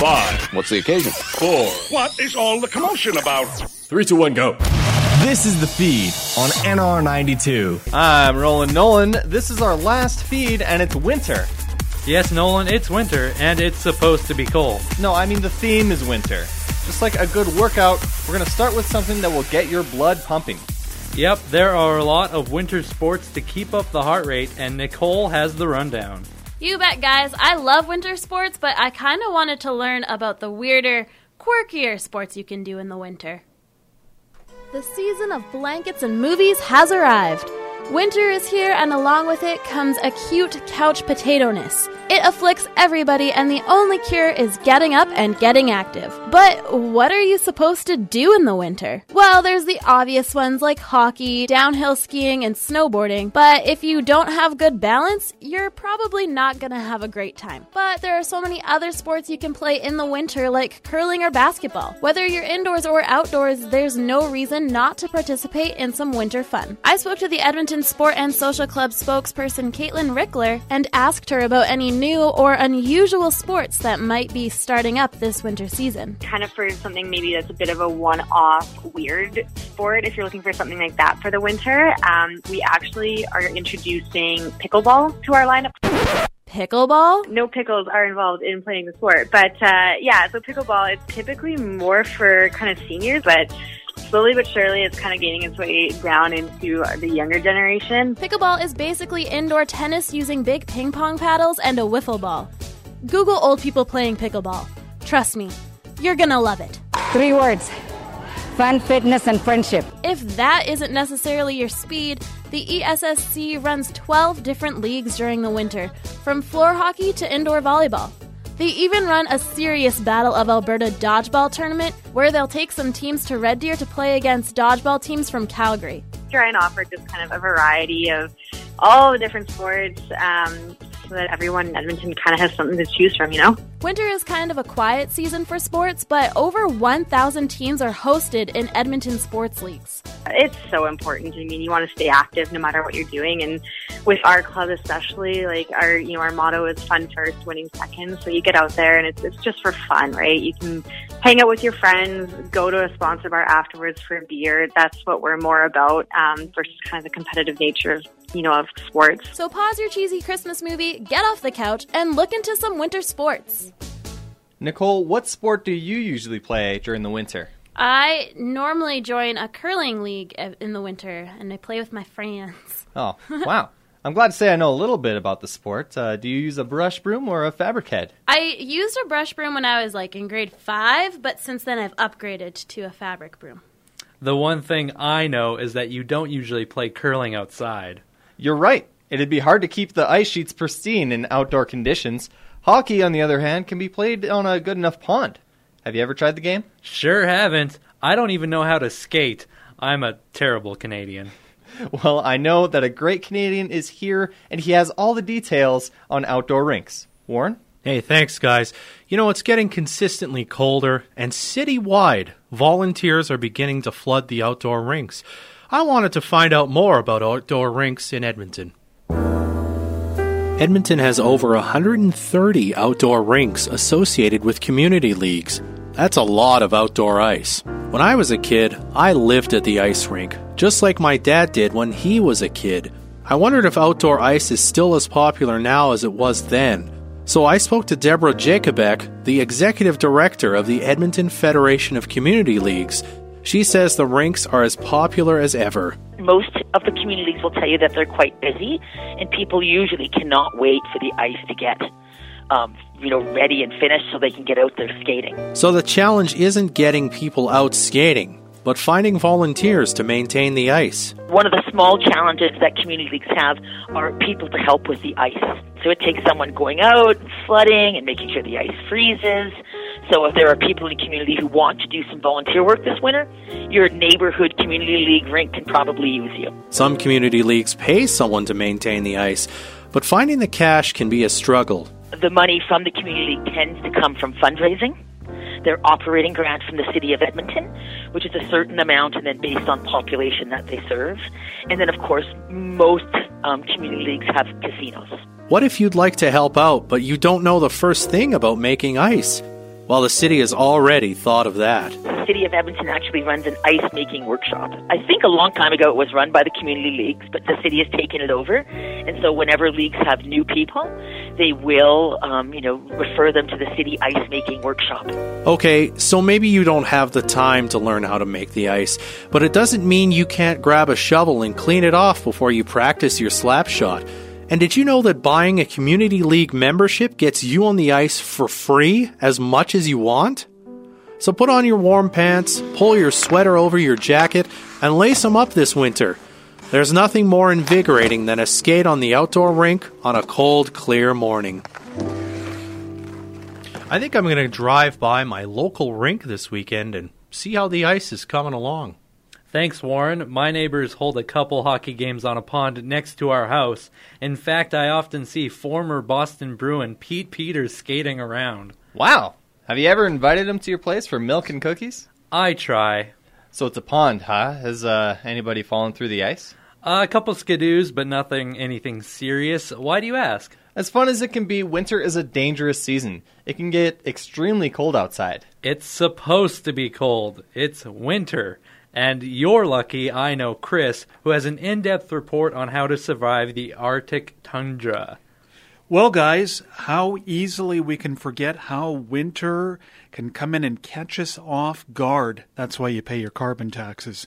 Five. What's the occasion? Four. What is all the commotion about? Three, two, one, go. This is the feed on NR92. I'm Roland Nolan. This is our last feed, and it's winter. Yes, Nolan, it's winter, and it's supposed to be cold. No, I mean the theme is winter. Just like a good workout, we're going to start with something that will get your blood pumping. Yep, there are a lot of winter sports to keep up the heart rate, and Nicole has the rundown. You bet, guys. I love winter sports, but I kind of wanted to learn about the weirder, quirkier sports you can do in the winter. The season of blankets and movies has arrived. Winter is here, and along with it comes acute couch potato-ness. It afflicts everybody, and the only cure is getting up and getting active. But what are you supposed to do in the winter? Well, there's the obvious ones like hockey, downhill skiing, and snowboarding. But if you don't have good balance, you're probably not gonna have a great time. But there are so many other sports you can play in the winter, like curling or basketball. Whether you're indoors or outdoors, there's no reason not to participate in some winter fun. I spoke to the Edmonton Sport and Social Club spokesperson Caitlin Rickler and asked her about any new or unusual sports that might be starting up this winter season. Kind of for something maybe that's a bit of a one off weird sport, if you're looking for something like that for the winter, um, we actually are introducing pickleball to our lineup. Pickleball? No pickles are involved in playing the sport, but uh, yeah, so pickleball is typically more for kind of seniors, but slowly but surely it's kind of gaining its way down into the younger generation. Pickleball is basically indoor tennis using big ping pong paddles and a wiffle ball. Google old people playing pickleball. Trust me, you're gonna love it. Three words fun, fitness, and friendship. If that isn't necessarily your speed, the ESSC runs 12 different leagues during the winter, from floor hockey to indoor volleyball. They even run a serious Battle of Alberta dodgeball tournament where they'll take some teams to Red Deer to play against dodgeball teams from Calgary. Try and offer just kind of a variety of all the different sports um, so that everyone in Edmonton kind of has something to choose from, you know? Winter is kind of a quiet season for sports, but over 1,000 teams are hosted in Edmonton sports leagues. It's so important. I mean, you want to stay active no matter what you're doing, and with our club especially, like our you know our motto is fun first, winning second. So you get out there and it's it's just for fun, right? You can hang out with your friends, go to a sponsor bar afterwards for a beer. That's what we're more about um, versus kind of the competitive nature of you know of sports. So pause your cheesy Christmas movie, get off the couch, and look into some winter sports. Nicole, what sport do you usually play during the winter? I normally join a curling league in the winter, and I play with my friends. Oh, wow. I'm glad to say I know a little bit about the sport. Uh, do you use a brush broom or a fabric head? I used a brush broom when I was like in grade five, but since then I've upgraded to a fabric broom. The one thing I know is that you don't usually play curling outside. You're right. It'd be hard to keep the ice sheets pristine in outdoor conditions. Hockey, on the other hand, can be played on a good enough pond. Have you ever tried the game? Sure haven't. I don't even know how to skate. I'm a terrible Canadian. Well, I know that a great Canadian is here, and he has all the details on outdoor rinks. Warren? Hey, thanks, guys. You know, it's getting consistently colder, and citywide, volunteers are beginning to flood the outdoor rinks. I wanted to find out more about outdoor rinks in Edmonton. Edmonton has over 130 outdoor rinks associated with community leagues. That's a lot of outdoor ice. When I was a kid, I lived at the ice rink, just like my dad did when he was a kid. I wondered if outdoor ice is still as popular now as it was then. So I spoke to Deborah Jacobek, the executive director of the Edmonton Federation of Community Leagues. She says the rinks are as popular as ever. Most of the communities will tell you that they're quite busy, and people usually cannot wait for the ice to get, um, you know, ready and finished so they can get out there skating. So the challenge isn't getting people out skating, but finding volunteers to maintain the ice. One of the small challenges that community leagues have are people to help with the ice. So it takes someone going out and flooding and making sure the ice freezes. So if there are people in the community who want to do some volunteer work this winter, your neighborhood community league rink can probably use you. Some community leagues pay someone to maintain the ice, but finding the cash can be a struggle. The money from the community league tends to come from fundraising. Their operating grant from the city of Edmonton, which is a certain amount and then based on population that they serve. And then, of course, most um, community leagues have casinos. What if you'd like to help out, but you don't know the first thing about making ice? Well, the city has already thought of that. The city of Edmonton actually runs an ice making workshop. I think a long time ago it was run by the community leagues, but the city has taken it over. And so whenever leagues have new people, they will, um, you know, refer them to the city ice making workshop. Okay, so maybe you don't have the time to learn how to make the ice, but it doesn't mean you can't grab a shovel and clean it off before you practice your slap shot. And did you know that buying a community league membership gets you on the ice for free as much as you want? So put on your warm pants, pull your sweater over your jacket, and lace them up this winter. There's nothing more invigorating than a skate on the outdoor rink on a cold, clear morning. I think I'm going to drive by my local rink this weekend and see how the ice is coming along. Thanks, Warren. My neighbors hold a couple hockey games on a pond next to our house. In fact, I often see former Boston Bruin Pete Peeters skating around. Wow. Have you ever invited him to your place for milk and cookies? I try. So it's a pond, huh? Has uh, anybody fallen through the ice? Uh, a couple skidoos, but nothing anything serious. Why do you ask? As fun as it can be, winter is a dangerous season. It can get extremely cold outside. It's supposed to be cold. It's winter. And you're lucky I know Chris, who has an in depth report on how to survive the Arctic tundra. Well, guys, how easily we can forget how winter can come in and catch us off guard. That's why you pay your carbon taxes.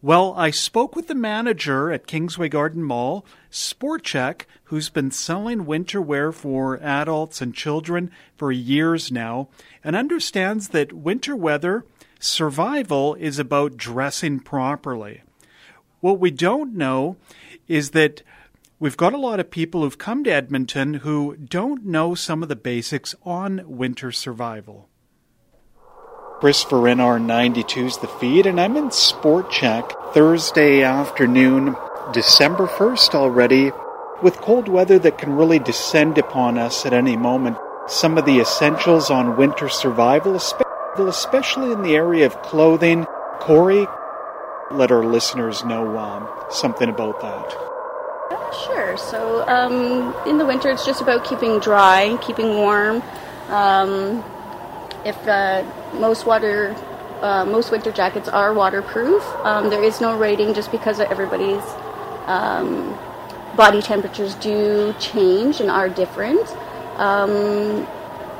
Well, I spoke with the manager at Kingsway Garden Mall, Sport Chek, who's been selling winter wear for adults and children for years now, and understands that winter weather survival is about dressing properly. What we don't know is that we've got a lot of people who've come to Edmonton who don't know some of the basics on winter survival. Chris for NR92's The Feed, and I'm in Sport Chek Thursday afternoon, December 1st already, with cold weather that can really descend upon us at any moment. Some of the essentials on winter survival, especially in the area of clothing. Corey, let our listeners know um, something about that. Sure. So um, in the winter, it's just about keeping dry, keeping warm. Um, if uh, most water, uh, most winter jackets are waterproof, um, there is no rating just because everybody's um, body temperatures do change and are different. Um,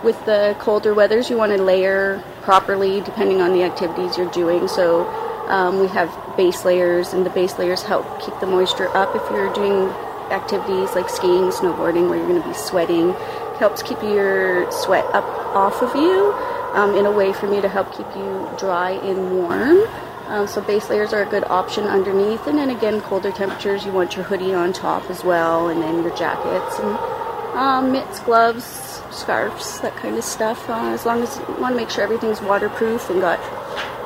with the colder weathers, you want to layer properly depending on the activities you're doing. So um, we have base layers, and the base layers help keep the moisture up if you're doing activities like skiing, snowboarding, where you're going to be sweating. Helps keep your sweat up off of you um, in a way for me to help keep you dry and warm. Um, so base layers are a good option underneath, and then again, colder temperatures, you want your hoodie on top as well, and then your jackets and um, mitts, gloves, scarves, that kind of stuff. Uh, as long as you want to make sure everything's waterproof and got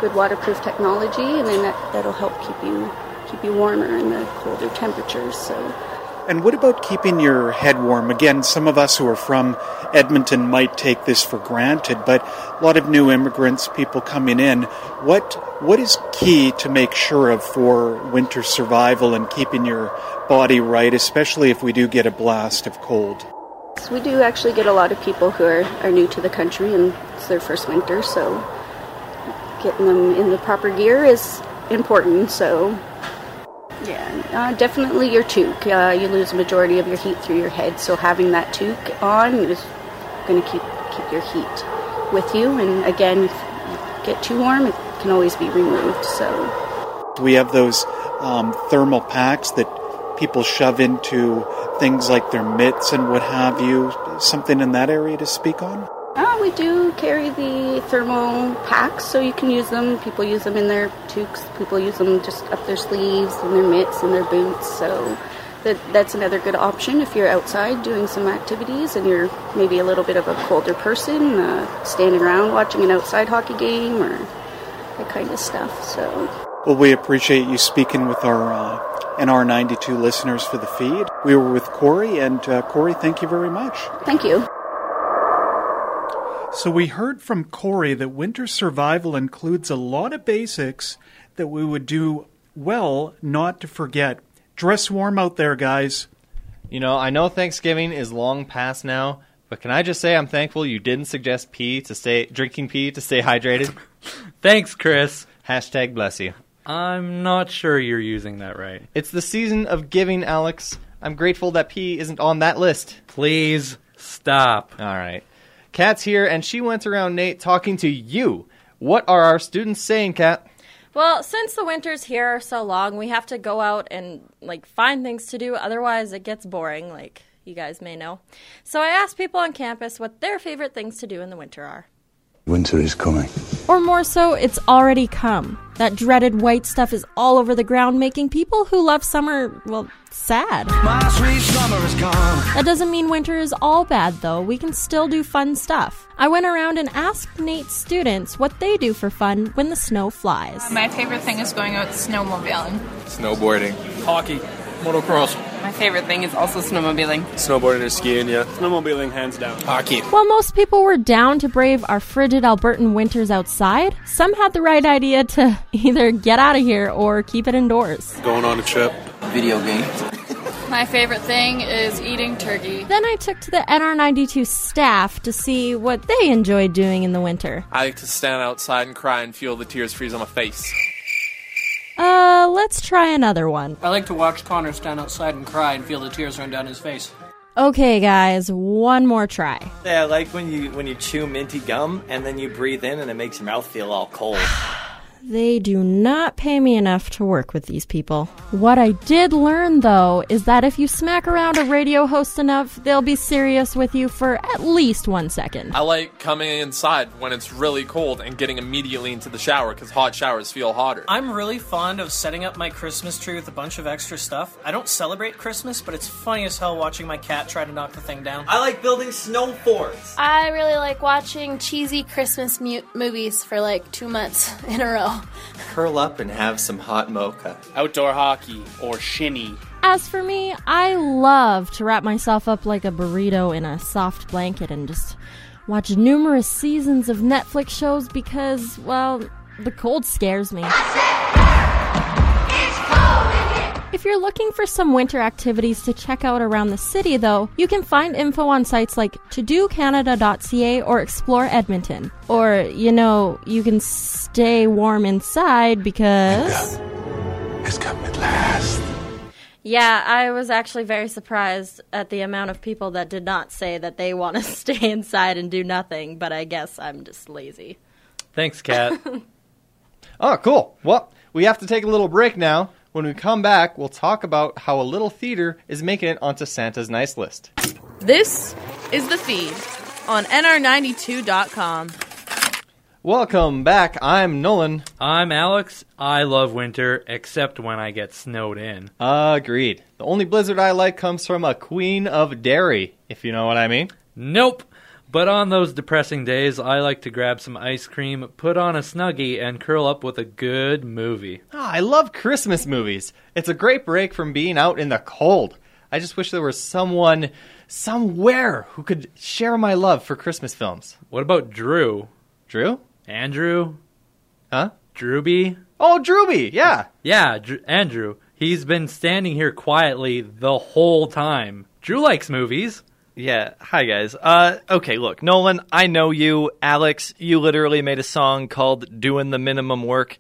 good waterproof technology, and then that, that'll help keep you keep you warmer in the colder temperatures. So. And what about keeping your head warm? Again, some of us who are from Edmonton might take this for granted, but a lot of new immigrants, people coming in, what what is key to make sure of for winter survival and keeping your body right, especially if we do get a blast of cold? We do actually get a lot of people who are, are new to the country and it's their first winter, so getting them in the proper gear is important. So, yeah, uh, definitely your toque. Uh, you lose a majority of your heat through your head, so having that toque on is going to keep keep your heat with you. And again, if you get too warm, it can always be removed. So, we have those um, thermal packs that people shove into things like their mitts and what have you. Something in that area to speak on? Uh, we do carry the thermal packs, so you can use them. People use them in their toques. People use them just up their sleeves and their mitts and their boots. So that that's another good option if you're outside doing some activities and you're maybe a little bit of a colder person, uh, standing around watching an outside hockey game or that kind of stuff. So. Well, we appreciate you speaking with our uh, NR92 listeners for the feed. We were with Corey, and uh, Corey, thank you very much. Thank you. So, we heard from Corey that winter survival includes a lot of basics that we would do well not to forget. Dress warm out there, guys. You know, I know Thanksgiving is long past now, But can I just say I'm thankful you didn't suggest pee to stay drinking pee to stay hydrated? Thanks, Chris. Hashtag bless you. I'm not sure you're using that right. It's the season of giving, Alex. I'm grateful that pee isn't on that list. Please stop. All right. Kat's here, and she went around NAIT talking to you. What are our students saying, Kat? Well, since the winters here are so long, we have to go out and like find things to do. Otherwise, it gets boring, like you guys may know. So I asked people on campus what their favorite things to do in the winter are. Winter is coming. Or more so, it's already come. That dreaded white stuff is all over the ground, making people who love summer, well, sad. My sweet summer is gone. That doesn't mean winter is all bad, though. We can still do fun stuff. I went around and asked NAIT's students what they do for fun when the snow flies. My favorite thing is going out snowmobiling. Snowboarding. Hockey. Motocross. My favorite thing is also snowmobiling. Snowboarding or skiing, yeah. Snowmobiling, hands down. Hockey. While most people were down to brave our frigid Albertan winters outside, some had the right idea to either get out of here or keep it indoors. Going on a trip. Video games. My favorite thing is eating turkey. Then I took to the NR92 staff to see what they enjoyed doing in the winter. I like to stand outside and cry and feel the tears freeze on my face. Uh, let's try another one. I like to watch Connor stand outside and cry and feel the tears run down his face. Okay, guys, one more try. Yeah, I like when you when you chew minty gum and then you breathe in and it makes your mouth feel all cold. They do not pay me enough to work with these people. What I did learn, though, is that if you smack around a radio host enough, they'll be serious with you for at least one second. I like coming inside when it's really cold and getting immediately into the shower because hot showers feel hotter. I'm really fond of setting up my Christmas tree with a bunch of extra stuff. I don't celebrate Christmas, but it's funny as hell watching my cat try to knock the thing down. I like building snow forts. I really like watching cheesy Christmas mu- movies for like two months in a row. Curl up and have some hot mocha. Outdoor hockey or shinny. As for me, I love to wrap myself up like a burrito in a soft blanket and just watch numerous seasons of Netflix shows because, well, the cold scares me. If you're looking for some winter activities to check out around the city, though, you can find info on sites like todocanada.ca or Explore Edmonton. Or, you know, you can stay warm inside because. It's come at last. Yeah, I was actually very surprised at the amount of people that did not say that they want to stay inside and do nothing, but I guess I'm just lazy. Thanks, Kat. Oh, cool. Well, we have to take a little break now. When we come back, we'll talk about how a little theater is making it onto Santa's nice list. This is the feed on nr92.com. Welcome back. I'm Nolan. I'm Alex. I love winter, except when I get snowed in. Agreed. The only blizzard I like comes from a queen of dairy, if you know what I mean. Nope. But on those depressing days, I like to grab some ice cream, put on a snuggie, and curl up with a good movie. Oh, I love Christmas movies. It's a great break from being out in the cold. I just wish there was someone, somewhere, who could share my love for Christmas films. What about Drew? Drew? Andrew? Huh? Drewby? Oh, Drewby, yeah. Yeah, Dr- Andrew. He's been standing here quietly the whole time. Drew likes movies. Yeah, hi guys. Uh, okay, look, Nolan, I know you. Alex, you literally made a song called "Doing the Minimum Work."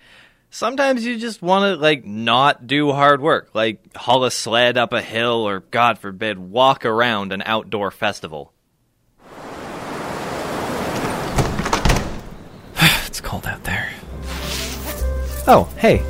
Sometimes you just want to like not do hard work, like haul a sled up a hill, or God forbid, walk around an outdoor festival. it's cold out there. Oh, hey.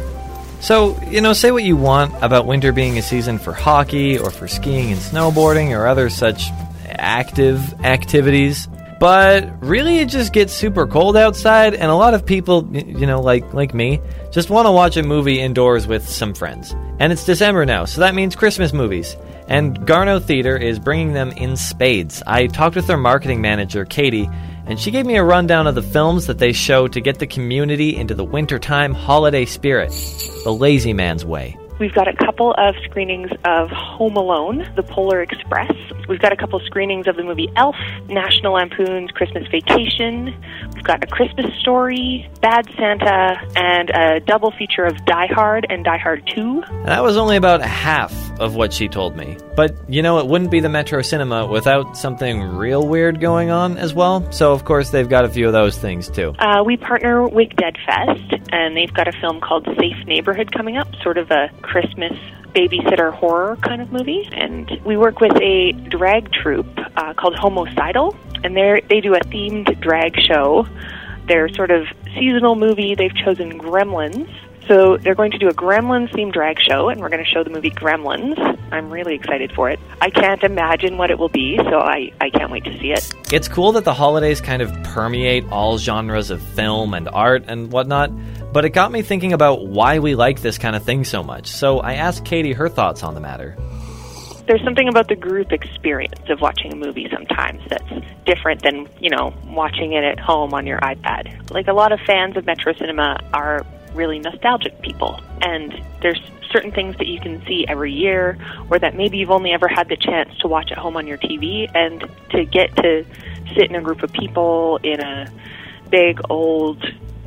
So, you know, say what you want about winter being a season for hockey or for skiing and snowboarding or other such active activities. But really, it just gets super cold outside, and a lot of people, you know, like like me, just want to watch a movie indoors with some friends. And it's December now, so that means Christmas movies. And Garneau Theater is bringing them in spades. I talked with their marketing manager, Katie, and she gave me a rundown of the films that they show to get the community into the wintertime holiday spirit. The Lazy Man's Way. We've got a couple of screenings of Home Alone, The Polar Express. We've got a couple of screenings of the movie Elf, National Lampoon's Christmas Vacation, we've got a Christmas story, Bad Santa, and a double feature of Die Hard and Die Hard 2. That was only about half of what she told me. But you know, it wouldn't be the Metro Cinema without something real weird going on as well. So, of course, they've got a few of those things too. Uh, we partner with Dead Fest, and they've got a film called Safe Neighborhood coming up, sort of a Christmas babysitter horror kind of movie. And we work with a drag troupe uh, called Homicidal, and they they do a themed drag show. They're sort of seasonal movie. They've chosen Gremlins. So they're going to do a Gremlins themed drag show, and we're going to show the movie Gremlins. I'm really excited for it. I can't imagine what it will be, so I, I can't wait to see it. It's cool that the holidays kind of permeate all genres of film and art and whatnot, but it got me thinking about why we like this kind of thing so much. So I asked Katie her thoughts on the matter. There's something about the group experience of watching a movie sometimes that's different than, you know, watching it at home on your iPad. Like a lot of fans of Metro Cinema are really nostalgic people, and there's certain things that you can see every year or that maybe you've only ever had the chance to watch at home on your TV and to get to sit in a group of people in a big old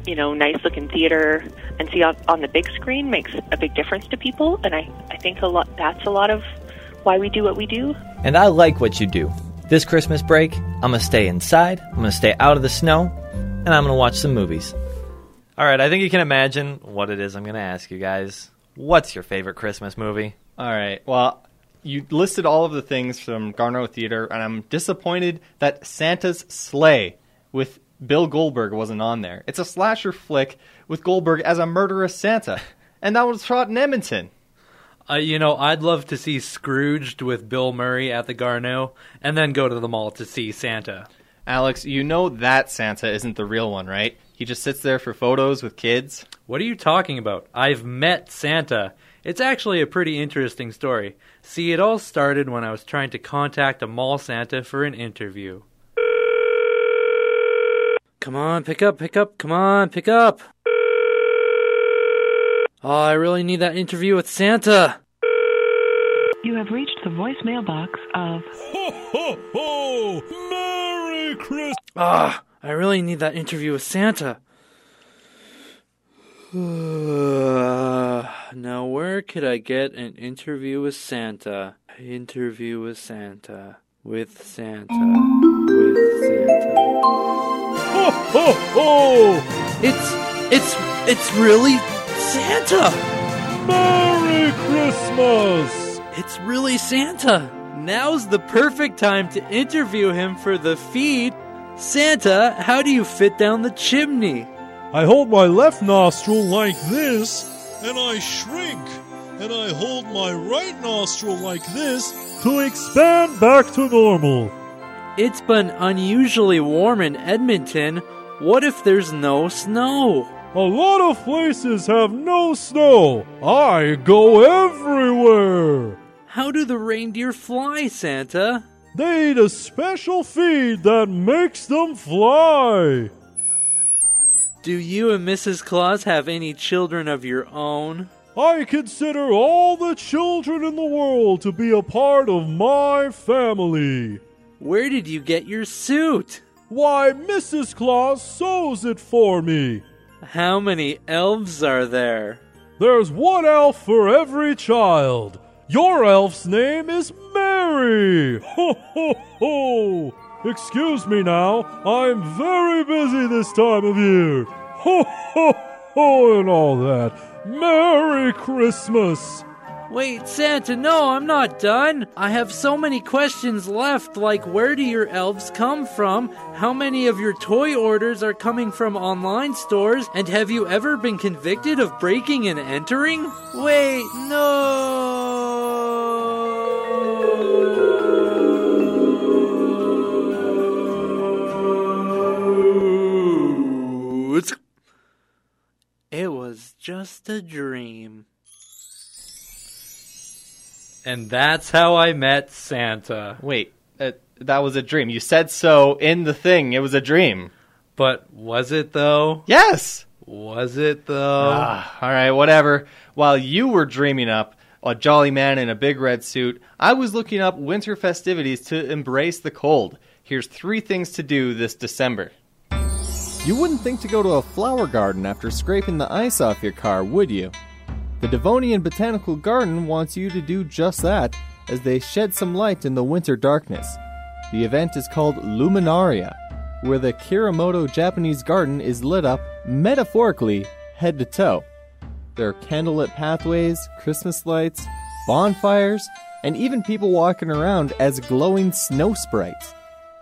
you know nice looking theater and see on, on the big screen makes a big difference to people and I, I think a lot that's a lot of why we do what we do And I like what you do. This Christmas break, I'm gonna stay inside, I'm gonna stay out of the snow, and I'm gonna watch some movies. All right, I think you can imagine what it is I'm gonna ask you guys. What's your favorite Christmas movie? All right. Well, you listed all of the things from Garneau Theater, and I'm disappointed that Santa's Slay with Bill Goldberg wasn't on there. It's a slasher flick with Goldberg as a murderous Santa, and that was shot in Edmonton. Uh, you know, I'd love to see Scrooged with Bill Murray at the Garneau, and then go to the mall to see Santa. Alex, you know that Santa isn't the real one, right? He just sits there for photos with kids. What are you talking about? I've met Santa. It's actually a pretty interesting story. See, it all started when I was trying to contact a mall Santa for an interview. Come on, pick up, pick up, come on, pick up. Oh, I really need that interview with Santa. You have reached the voicemail box of. Ho, ho, ho! Merry Christmas! Ah, I really need that interview with Santa. now, where could I get an interview with Santa? Interview with Santa. With Santa. With Santa. Ho, ho, ho! It's. It's. It's really Santa! Merry Christmas! It's really Santa! Now's the perfect time to interview him for the feed. Santa, how do you fit down the chimney? I hold my left nostril like this, and I shrink. And I hold my right nostril like this to expand back to normal. It's been unusually warm in Edmonton. What if there's no snow? A lot of places have no snow. I go everywhere. How do the reindeer fly, Santa? They eat a special feed that makes them fly. Do you and Mrs. Claus have any children of your own? I consider all the children in the world to be a part of my family. Where did you get your suit? Why, Mrs. Claus sews it for me. How many elves are there? There's one elf for every child. Your elf's name is Mary. Ho, ho, ho. Excuse me now. I'm very busy this time of year. Ho, ho, ho, and all that. Merry Christmas. Wait, Santa, no, I'm not done. I have so many questions left, like where do your elves come from? How many of your toy orders are coming from online stores? And have you ever been convicted of breaking and entering? Wait, no. It was just a dream. And that's how I met Santa. Wait, uh, that was a dream. You said so in the thing. It was a dream. But was it though? Yes. Was it though? Ah, all right, whatever. While you were dreaming up a jolly man in a big red suit, I was looking up winter festivities to embrace the cold. Here's three things to do this December. You wouldn't think to go to a flower garden after scraping the ice off your car, would you? The Devonian Botanical Garden wants you to do just that as they shed some light in the winter darkness. The event is called Luminaria, where the Kurimoto Japanese garden is lit up, metaphorically, head to toe. There are candlelit pathways, Christmas lights, bonfires, and even people walking around as glowing snow sprites.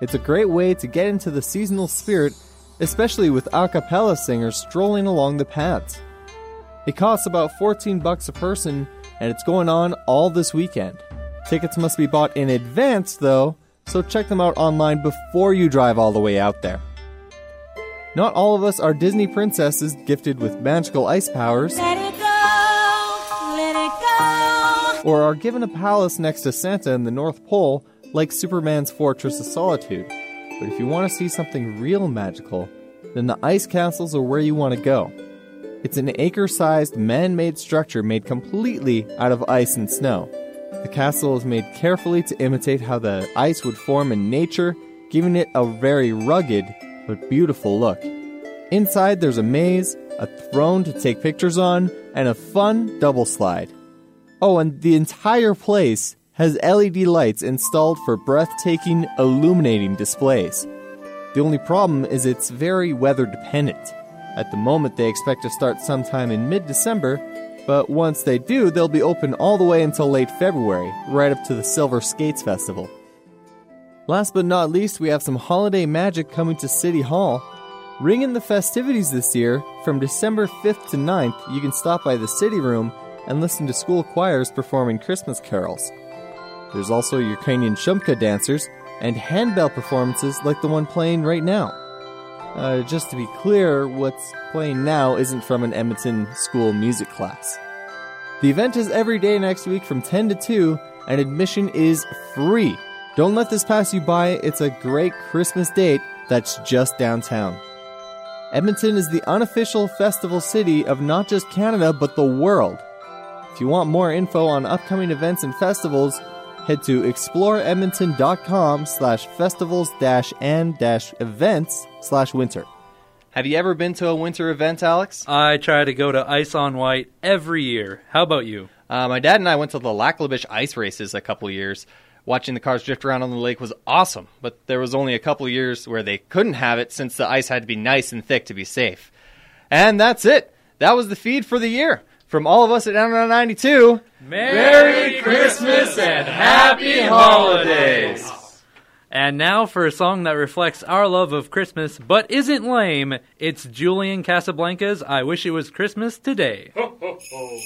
It's a great way to get into the seasonal spirit, especially with a cappella singers strolling along the paths. It costs about 14 bucks a person, and it's going on all this weekend. Tickets must be bought in advance, though, so check them out online before you drive all the way out there. Not all of us are Disney princesses gifted with magical ice powers. Or are given a palace next to Santa in the North Pole, like Superman's Fortress of Solitude. But if you want to see something real magical, then the ice castles are where you want to go. It's an acre sized man made structure made completely out of ice and snow. The castle is made carefully to imitate how the ice would form in nature, giving it a very rugged but beautiful look. Inside, there's a maze, a throne to take pictures on, and a fun double slide. Oh, and the entire place has LED lights installed for breathtaking, illuminating displays. The only problem is it's very weather dependent. At the moment, they expect to start sometime in mid December, but once they do, they'll be open all the way until late February, right up to the Silver Skates Festival. Last but not least, we have some holiday magic coming to City Hall. Ring in the festivities this year. From December 5th to 9th, you can stop by the City Room and listen to school choirs performing Christmas carols. There's also Ukrainian shumka dancers and handbell performances like the one playing right now. Uh, just to be clear, what's playing now isn't from an Edmonton school music class. The event is every day next week from 10 to 2, and admission is free. Don't let this pass you by, it's a great Christmas date that's just downtown. Edmonton is the unofficial festival city of not just Canada, but the world. If you want more info on upcoming events and festivals, head to exploreedmonton.com slash festivals dash and dash events slash winter. Have you ever been to a winter event, Alex? I try to go to Ice on Whyte every year. How about you? Uh, my dad and I went to the Lac La Biche ice races a couple years. Watching the cars drift around on the lake was awesome, but there was only a couple years where they couldn't have it since the ice had to be nice and thick to be safe. And that's it. That was the feed for the year. From all of us at NR92, Merry Christmas and Happy Holidays! And now for a song that reflects our love of Christmas but isn't lame, it's Julian Casablancas' I Wish It Was Christmas Today. Ho, ho, ho.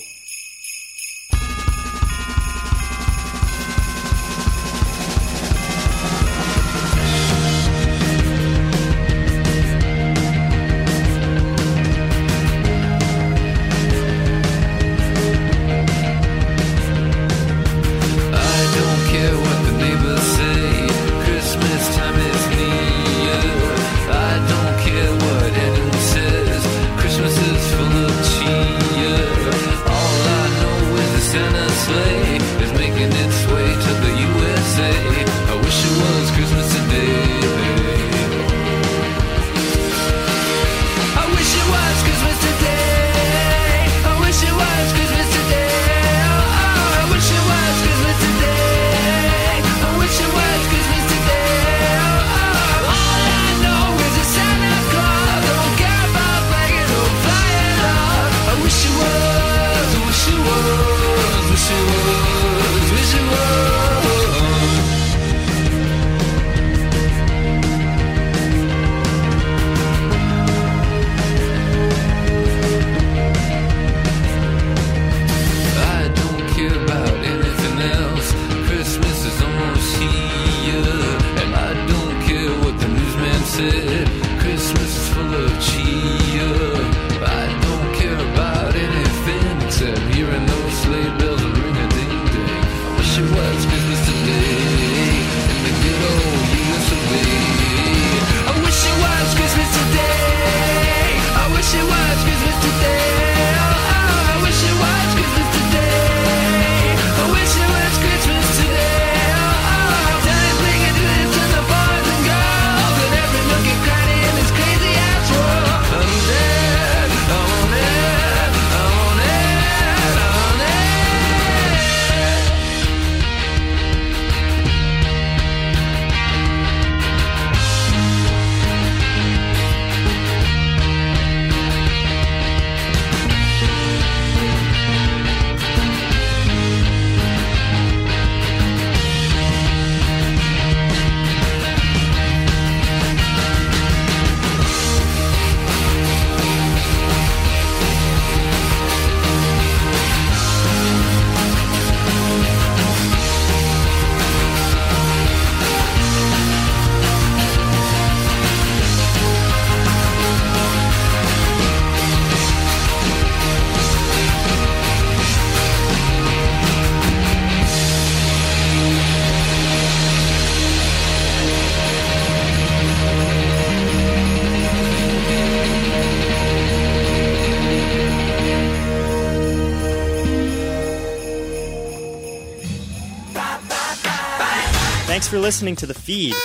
Listening to The Feed.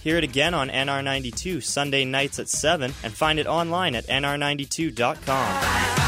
Hear it again on NR92 Sunday nights at 7 and find it online at nr92.com.